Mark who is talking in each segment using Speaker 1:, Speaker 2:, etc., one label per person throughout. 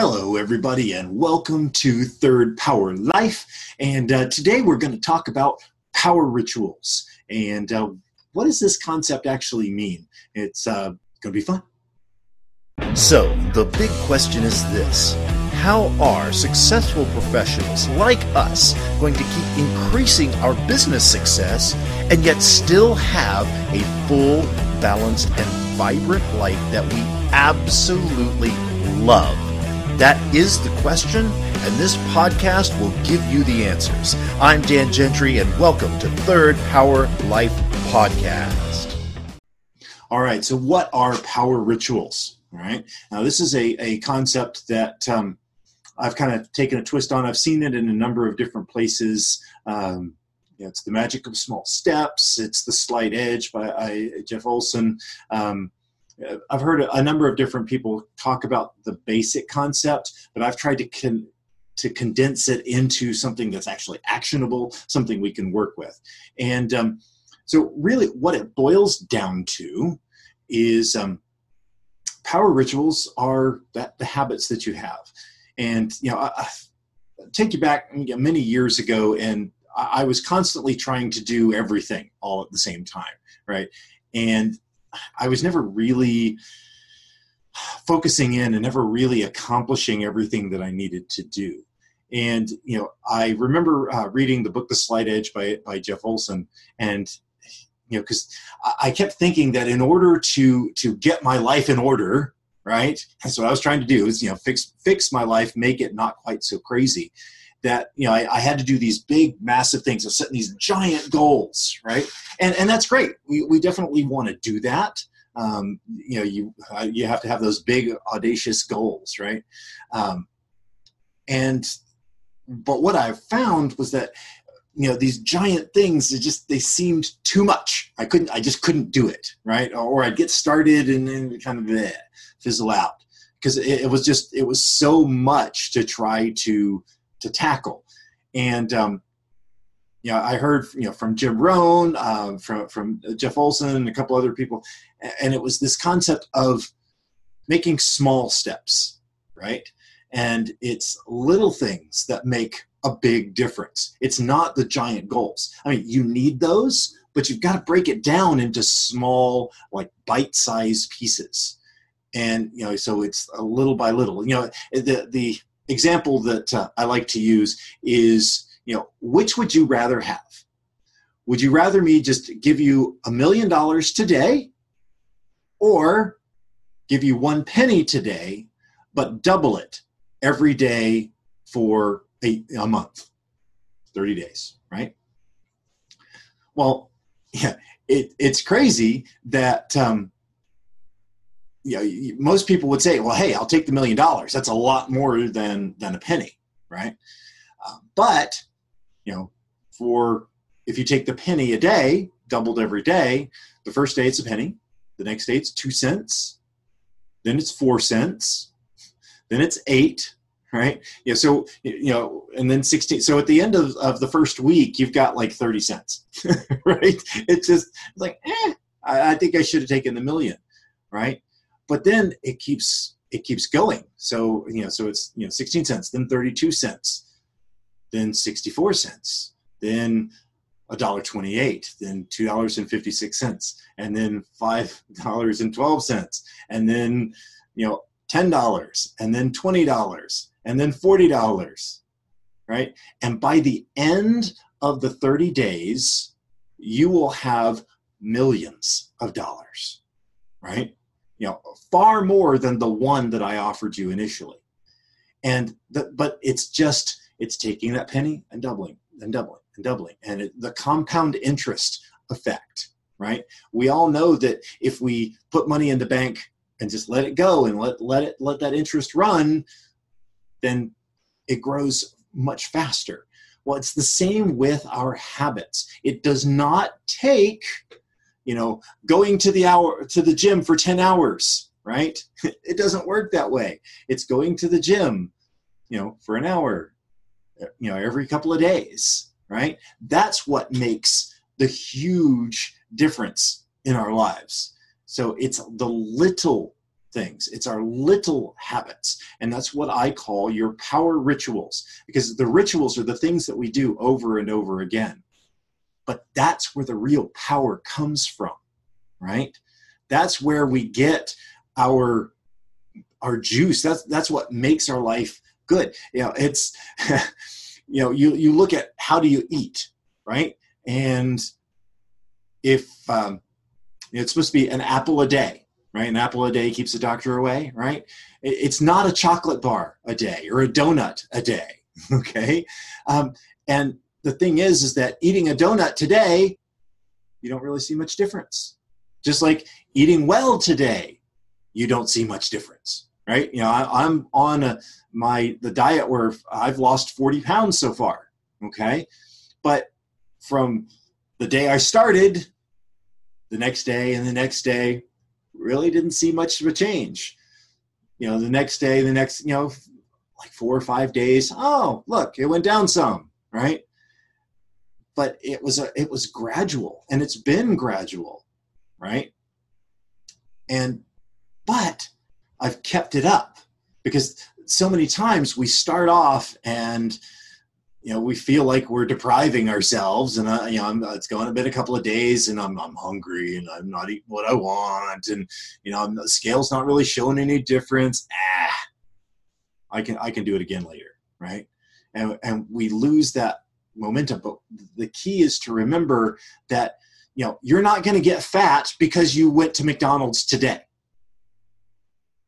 Speaker 1: Hello, everybody, and welcome to Third Power Life. And uh, today we're going to talk about power rituals. And uh, what does this concept actually mean? It's uh, going to be fun.
Speaker 2: So, the big question is this How are successful professionals like us going to keep increasing our business success and yet still have a full, balanced, and vibrant life that we absolutely love? That is the question, and this podcast will give you the answers. I'm Dan Gentry, and welcome to Third Power Life Podcast.
Speaker 1: All right, so what are power rituals? All right, now this is a, a concept that um, I've kind of taken a twist on. I've seen it in a number of different places. Um, it's the magic of small steps. It's the slight edge by I, Jeff Olson. Um, I've heard a number of different people talk about the basic concept, but I've tried to con- to condense it into something that's actually actionable, something we can work with. And um, so, really, what it boils down to is um, power rituals are that the habits that you have. And you know, I, I take you back many years ago, and I was constantly trying to do everything all at the same time, right? And I was never really focusing in and never really accomplishing everything that I needed to do. And you know, I remember uh, reading the book *The Slight Edge* by by Jeff Olson, and you know, because I kept thinking that in order to to get my life in order, right? That's what I was trying to do is you know fix fix my life, make it not quite so crazy that you know I, I, had to do these big massive things of setting these giant goals right? And and that's great. We, we definitely want to do that. Um, you know you uh, you have to have those big audacious goals right? Um, and but what i found was that you know these giant things it just they seemed too much. I couldn't i just couldn't do it right? Or i'd get started and then kind of eh, fizzle out. Because it, it was just it was so much to try to to tackle. And um, you know, I heard you know from Jim Rohn, uh, from from Jeff Olson, and a couple other people, and it was this concept of making small steps, right? And it's little things that make a big difference. It's not the giant goals. I mean, you need those, but you've got to break it down into small, like bite-sized pieces. And you know, so it's a little by little. You know, the the example that uh, I like to use is, you know, which would you rather have? Would you rather me just give you a million dollars today or give you one penny today, but double it every day for a, a month, 30 days, right? Well, yeah, it, it's crazy that um, you know, most people would say, well, hey, I'll take the million dollars. That's a lot more than than a penny, right? Uh, but you know, for if you take the penny a day, doubled every day, the first day it's a penny, the next day it's two cents, then it's four cents, then it's eight, right? Yeah, so you know, and then 16. So at the end of, of the first week, you've got like 30 cents, right? It's just it's like, eh, I, I think I should have taken the million, right? But then it keeps it keeps going. So you know so it's you know 16 cents then 32 cents then 64 cents then a dollar 28 then two dollars and 56 cents and then five dollars and 12 cents and then you know ten dollars and then twenty dollars and then forty dollars right? And by the end of the 30 days you will have millions of dollars right you know far more than the one that i offered you initially. And the, but it's just it's taking that penny and doubling and doubling and doubling. And it, the compound interest effect right? We all know that if we put money in the bank and just let it go and let let it let that interest run then it grows much faster. Well it's the same with our habits. It does not take you know going to the hour to the gym for 10 hours right it doesn't work that way it's going to the gym you know for an hour you know every couple of days right that's what makes the huge difference in our lives so it's the little things. It's our little habits. And that's what I call your power rituals because the rituals are the things that we do over and over again. But that's where the real power comes from, right? That's where we get our our juice. That's that's what makes our life good. You know, it's you know, you you look at how do you eat, right? And if um, it's supposed to be an apple a day, right? An apple a day keeps the doctor away, right? It's not a chocolate bar a day or a donut a day, okay? Um, and the thing is, is that eating a donut today, you don't really see much difference. Just like eating well today, you don't see much difference, right? You know, I, am on a, my the diet where I've lost 40 pounds so far, okay? But from the day I started, the next day and the next day, really didn't see much of a change. You know, the next day, the next, you know, like four or five days, oh, look, it went down some, right? But it was a it was gradual and it's been gradual, right? And but I've kept it up because so many times we start off and you know we feel like we're depriving ourselves and I, you know I'm, it's going a bit a couple of days and I'm, I'm hungry and i'm not eating what i want and you know the scale's not really showing any difference ah i can i can do it again later right and and we lose that momentum but the key is to remember that you know you're not going to get fat because you went to mcdonald's today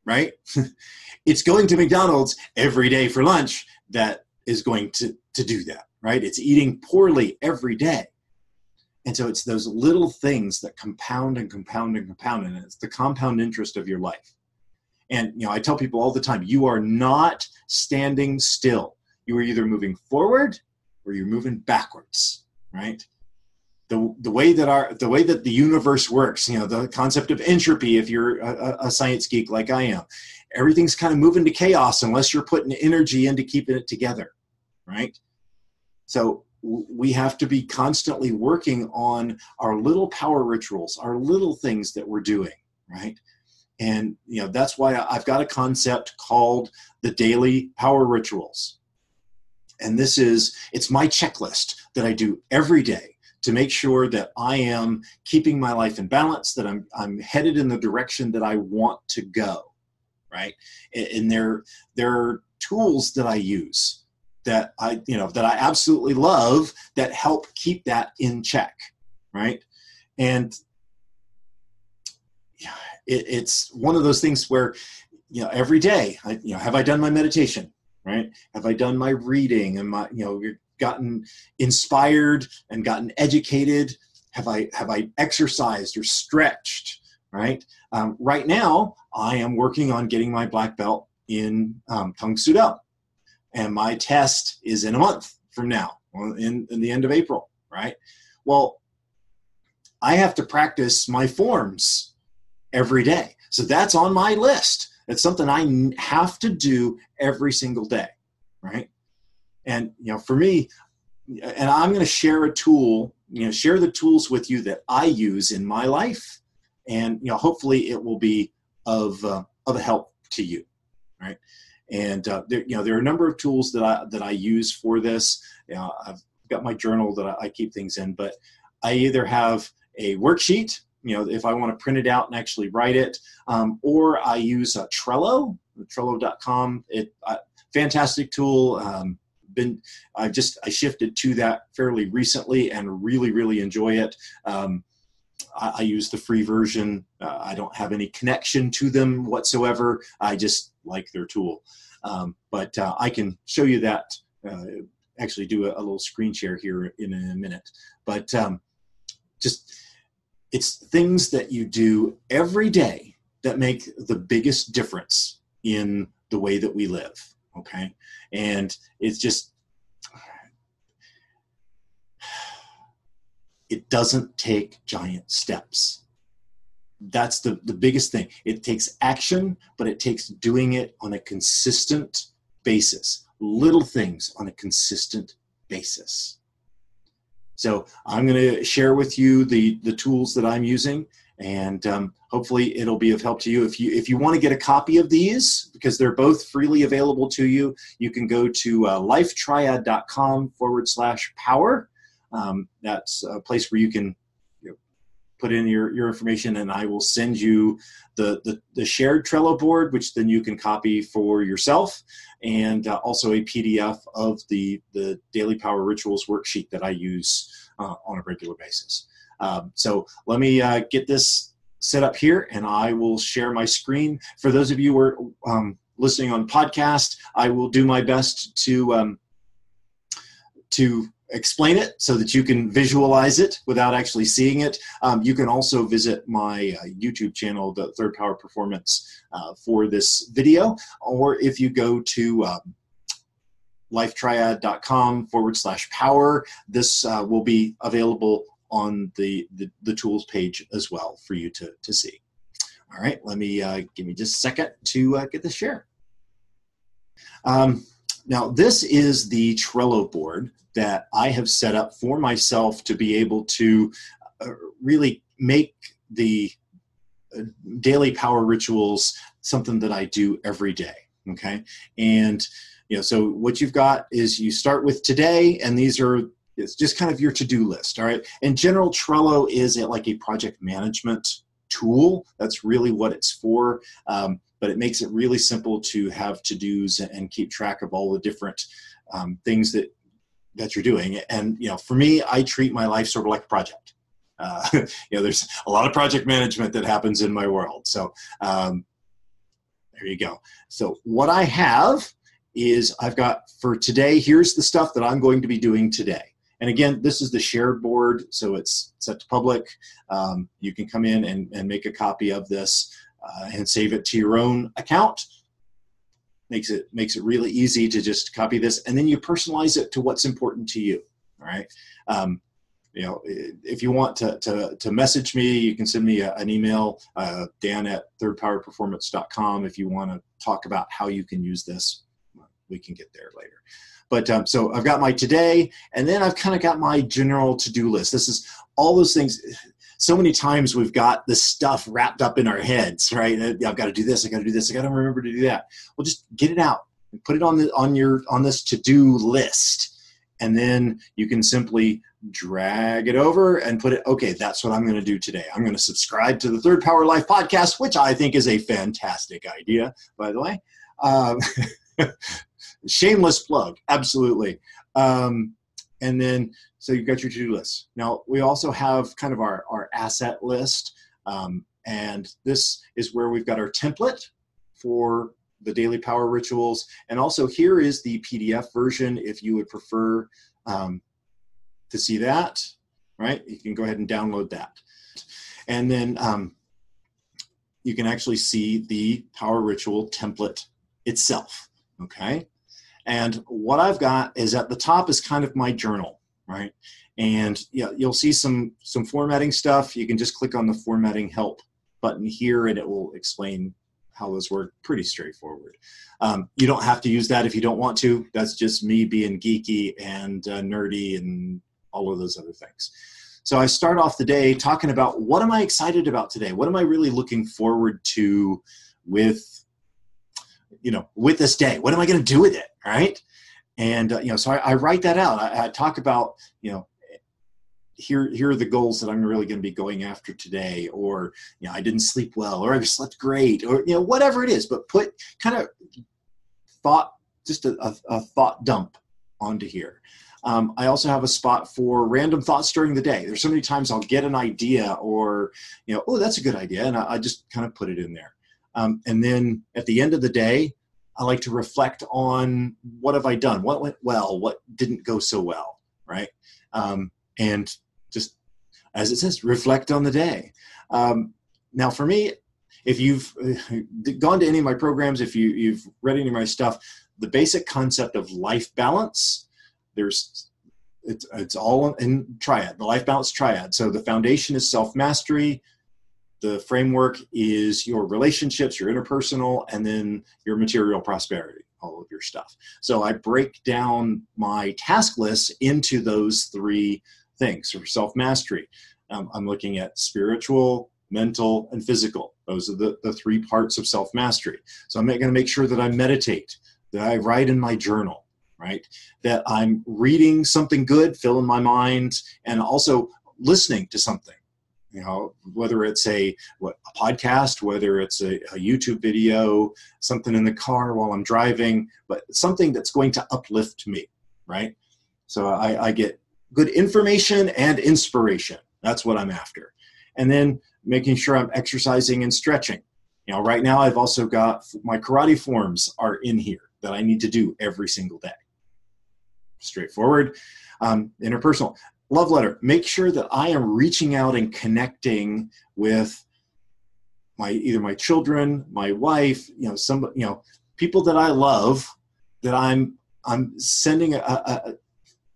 Speaker 1: right it's going to mcdonald's every day for lunch that is going to to do that, right? It's eating poorly every day. And so it's those little things that compound and compound and compound, and it's the compound interest of your life. And you know, I tell people all the time, you are not standing still. You are either moving forward or you're moving backwards, right? The, the way that our the way that the universe works, you know, the concept of entropy, if you're a, a science geek like I am, everything's kind of moving to chaos unless you're putting energy into keeping it together right? So we have to be constantly working on our little power rituals, our little things that we're doing, right? And you know that's why I've got a concept called the daily power rituals. And this is it's my checklist that I do every day to make sure that I am keeping my life in balance, that I'm I'm headed in the direction that I want to go, right? And there there are tools that I use that I, you know, that I absolutely love that help keep that in check, right? And it, it's one of those things where, you know, every day, I, you know, have I done my meditation, right? Have I done my reading and my, you know, gotten inspired and gotten educated? Have I have I exercised or stretched? Right. Um, right now, I am working on getting my black belt in um, Soo Do and my test is in a month from now, in, in the end of April, right? Well, I have to practice my forms every day. So that's on my list. It's something I have to do every single day, right? And you know, for me, and I'm going to share a tool, you know, share the tools with you that I use in my life, and you know, hopefully, it will be of uh, of help to you, right? And uh, there, you know, there are a number of tools that I that I use for this. You know, I've got my journal that I, I keep things in, but I either have a worksheet, you know, if I want to print it out and actually write it, um, or I use a Trello, Trello.com. It uh, fantastic tool. Um, been I just I shifted to that fairly recently and really really enjoy it. Um, I, I, use the free version. Uh, I don't have any connection to them whatsoever. I just like their tool. Um, but uh, I can show you that, uh, actually do a, a, little screen share here in a minute. But um, just, it's things that you do every day that make the biggest difference in the way that we live. Okay. And it's just, it doesn't take giant steps that's the, the biggest thing. It takes action, but it takes doing it on a consistent basis. Little things on a consistent basis. So I'm going to share with you the, the tools that I'm using, and um, hopefully it'll be of help to you. If you if you want to get a copy of these because they're both freely available to you you can go to uh, lifetriad.com forward slash power. Um, that's a place where you can put in your, your information and i will send you the, the, the shared trello board which then you can copy for yourself and uh, also a pdf of the the daily power rituals worksheet that i use uh, on a regular basis um, so let me uh, get this set up here and I will share my screen. For those of you who are um, listening on podcast, I will do my best to um, to explain it so that you can visualize it without actually seeing it. Um, you can also visit my uh, YouTube channel, the Third Power Performance, uh, for this video, or if you go to um, lifetriad.com forward slash power, this uh, will be available on the, the, the, tools page as well for you to, to see. All right, let me uh, give me just a second to uh, get this share. Um, now, this is the Trello board that I have set up for myself to be able to uh, really make the uh, daily power rituals something that I do every day. Okay, and you know, so what you've got is you start with today, and these are it's just kind of your to-do list all right? In general trello is like a project management tool. That's really what it's for. Um, but it makes it really simple to have to-dos and keep track of all the different um, things that that you're doing. And you know for me i treat my life sort of like a project. Uh, you know there's a lot of project management that happens in my world. So um, there you go. So what i have is i've got for today here's the stuff that i'm going to be doing today. And again, this is the shared board, so it's set to public. Um, you can come in and, and make a copy of this uh, and save it to your own account. Makes it makes it really easy to just copy this, and then you personalize it to what's important to you. All right. Um, you know, if you want to, to, to message me, you can send me a, an email, uh, dan at thirdpowerperformance.com. If you want to talk about how you can use this, we can get there later. But um, so I've got my today, and then I've kind of got my general to do list. This is all those things. So many times we've got this stuff wrapped up in our heads, right? I've got to do this. I got to do this. I got to remember to do that. Well, just get it out and put it on the on your on this to do list, and then you can simply drag it over and put it. Okay, that's what I'm going to do today. I'm going to subscribe to the Third Power Life podcast, which I think is a fantastic idea, by the way. Um, shameless plug, absolutely. Um, and then, so you've got your to-do list. Now, we also have kind of our, our asset list. Um, and this is where we've got our template for the daily power rituals. And also here is the PDF version if you would prefer um, to see that, right? You can go ahead and download that. And then um, you can actually see the power ritual template itself, okay? And what I've got is at the top is kind of my journal, right? And yeah, you'll see some some formatting stuff. You can just click on the formatting help button here, and it will explain how those work. Pretty straightforward. Um, you don't have to use that if you don't want to. That's just me being geeky and uh, nerdy and all of those other things. So I start off the day talking about what am I excited about today? What am I really looking forward to with you know, with this day? What am I going to do with it? Right. And, uh, you know, so I, I write that out. I, I, talk about, you know, here, here are the goals that I'm really going to be going after today, or, you know, I didn't sleep well, or I slept great, or, you know, whatever it is, but put kind of thought, just a, a, a thought dump onto here. Um, I also have a spot for random thoughts during the day. There's so many times I'll get an idea or, you know, oh, that's a good idea. And I, I just kind of put it in there. Um, and then at the end of the day, I like to reflect on what have I done? What went well? What didn't go so well? Right? Um, and just as it says, reflect on the day. Um, now, for me, if you've gone to any of my programs, if you, you've read any of my stuff, the basic concept of life balance, there's it's, it's all in triad, the life balance triad. So the foundation is self mastery, the framework is your relationships, your interpersonal, and then your material prosperity, all of your stuff. So I break down my task list into those three things. For self mastery, um, I'm looking at spiritual, mental, and physical. Those are the, the three parts of self mastery. So I'm going to make sure that I meditate, that I write in my journal, right? That I'm reading something good, fill in my mind, and also listening to something. You know, whether it's a what a podcast, whether it's a, a YouTube video, something in the car while I'm driving, but something that's going to uplift me, right? So I, I get good information and inspiration. That's what I'm after. And then making sure I'm exercising and stretching. You know, right now I've also got my karate forms are in here that I need to do every single day. Straightforward. Um, interpersonal. Love letter. Make sure that I am reaching out and connecting with my either my children, my wife, you know, some you know, people that I love that I'm I'm sending a, a,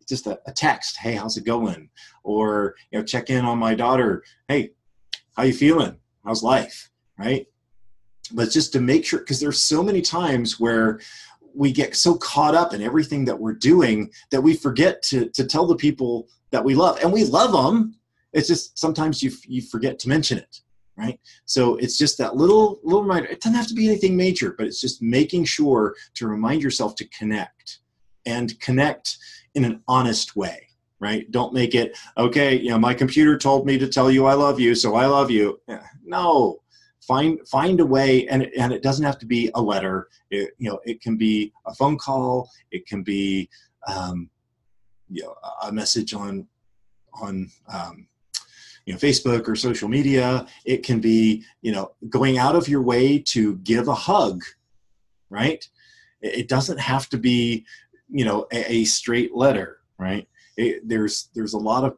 Speaker 1: just a, a, text hey how's it going? Or you know check in on my daughter hey how you feeling? How's life? Right? But just to make sure because there's so many times where we get so caught up in everything that we're doing that we forget to, to tell the people that we love and we love them it's just sometimes you, you forget to mention it right? So it's just that little little reminder. It doesn't have to be anything major but it's just making sure to remind yourself to connect and connect in an honest way right? Don't make it okay you know my computer told me to tell you i love you so i love you. Eh, no find find a way and, and it doesn't have to be a letter. It, you know it can be a phone call. It can be um, you know a message on on um, you know facebook or social media. It can be you know going out of your way to give a hug right? It doesn't have to be you know a, a straight letter right? It, there's there's a lot of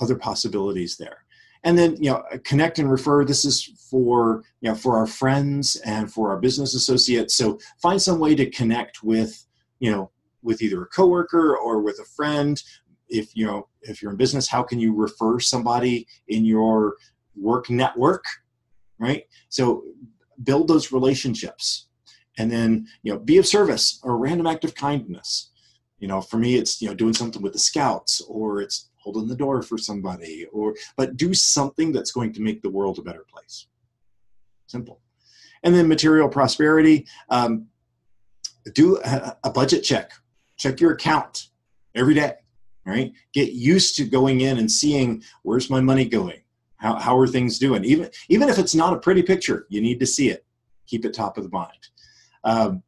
Speaker 1: other possibilities there and then you know connect and refer this is for you know for our friends and for our business associates. So find some way to connect with you know with either a coworker or with a friend. If you know if you're in business how can you refer somebody in your work network right? So build those relationships. And then you know be of service or random act of kindness. You know for me it's you know doing something with the scouts or it's holding the door for somebody or but do something that's going to make the world a better place. Simple. And then material prosperity um, do a, a budget check. Check your account every day right? Get used to going in and seeing where's my money going? How, how are things doing? Even even if it's not a pretty picture you need to see it. Keep it top of the mind. Um,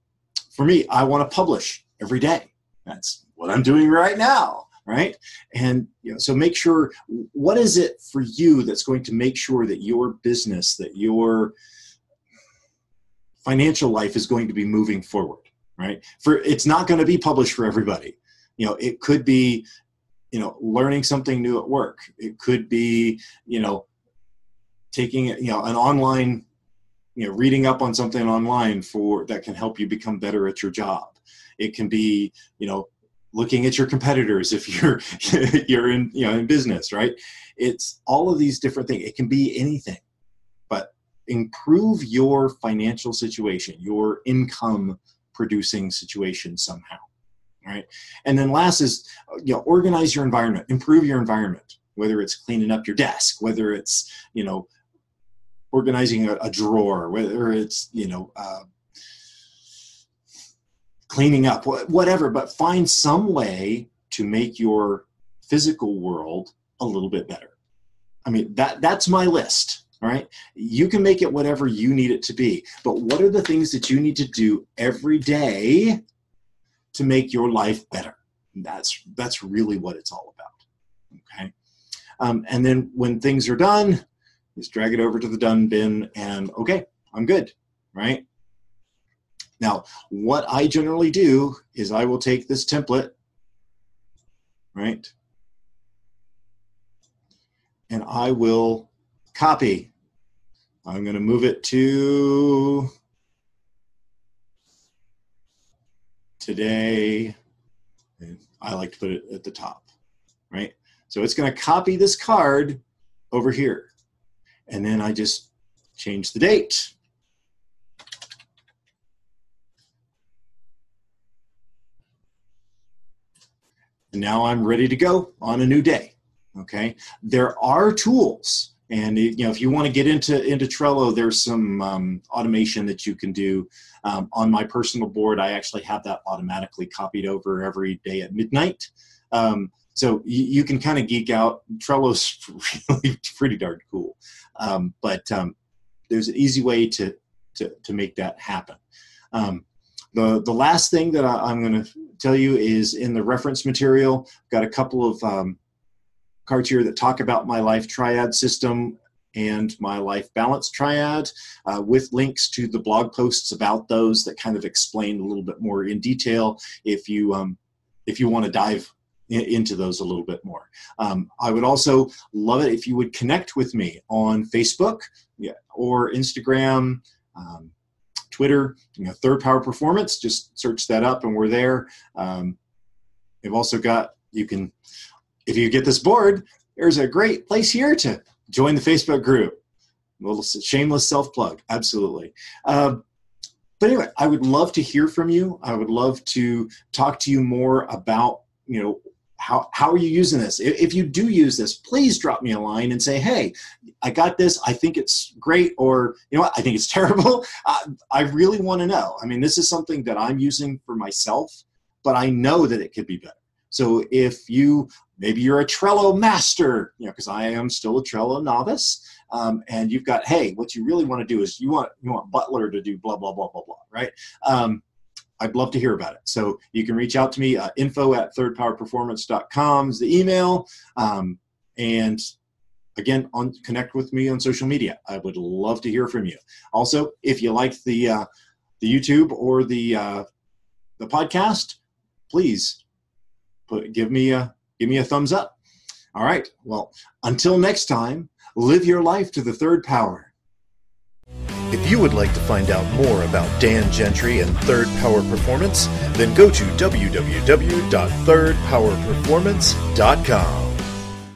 Speaker 1: for me i want to publish every day. That's what i'm doing right now right? And you know, so make sure what is it for you that's going to make sure that your business that your financial life is going to be moving forward right? For it's not going to be published for everybody. You know it could be you know learning something new at work. It could be you know taking you know an online you know reading up on something online for that can help you become better at your job. It can be you know looking at your competitors if you're you're in you know in business right? It's all of these different things. It can be anything but improve your financial situation your income producing situation somehow right? And then last is you know organize your environment improve your environment whether it's cleaning up your desk whether it's you know organizing a, a drawer whether it's you know uh, cleaning up, whatever, but find some way to make your physical world a little bit better. I mean, that that's my list. All right. You can make it whatever you need it to be. But what are the things that you need to do every day to make your life better? that's that's really what it's all about. Okay. Um, and then when things are done, just drag it over to the done bin and okay, I'm good. Right. Now, what I generally do is I will take this template, right? And I will copy. I'm going to move it to today. I like to put it at the top, right? So it's going to copy this card over here. And then I just change the date now I'm ready to go on a new day. Okay. There are tools and you know, if you want to get into into Trello, there's some um, automation that you can do um, on my personal board. I actually have that automatically copied over every day at midnight. Um, so you, you can kind of geek out. Trello's really pretty darn cool, um, but um, there's an easy way to to, to make that happen. Um, the the last thing that I, am going to tell you is in the reference material. I've got a couple of cards here that talk about my life triad system and my life balance triad uh, with links to the blog posts about those that kind of explain a little bit more in detail if you um, if you want to dive in, into those a little bit more um, i would also love it if you would connect with me on facebook or instagram um, twitter you know third power performance just search that up and we're there um, we've also got you can if you get this board, there's a great place here to join the Facebook group. A little shameless self plug, absolutely. Uh, but anyway, I would love to hear from you. I would love to talk to you more about, you know, how, how are you using this? If you do use this, please drop me a line and say, hey, I got this. I think it's great. Or, you know what, I think it's terrible. I, I really want to know. I mean, this is something that I'm using for myself, but I know that it could be better. So if you maybe you're a Trello master, you know, because I am still a Trello novice, um, and you've got hey, what you really want to do is you want you want Butler to do blah blah blah blah blah, right? Um, I'd love to hear about it. So you can reach out to me, uh, info at thirdpowerperformance.com is the email. Um, and again, on connect with me on social media. I would love to hear from you. Also, if you like the uh, the YouTube or the uh, the podcast, please put give me a give me a thumbs up. All right. Well, until next time, live your life to the third power.
Speaker 2: If you would like to find out more about Dan Gentry and Third Power Performance, then go to www.thirdpowerperformance.com.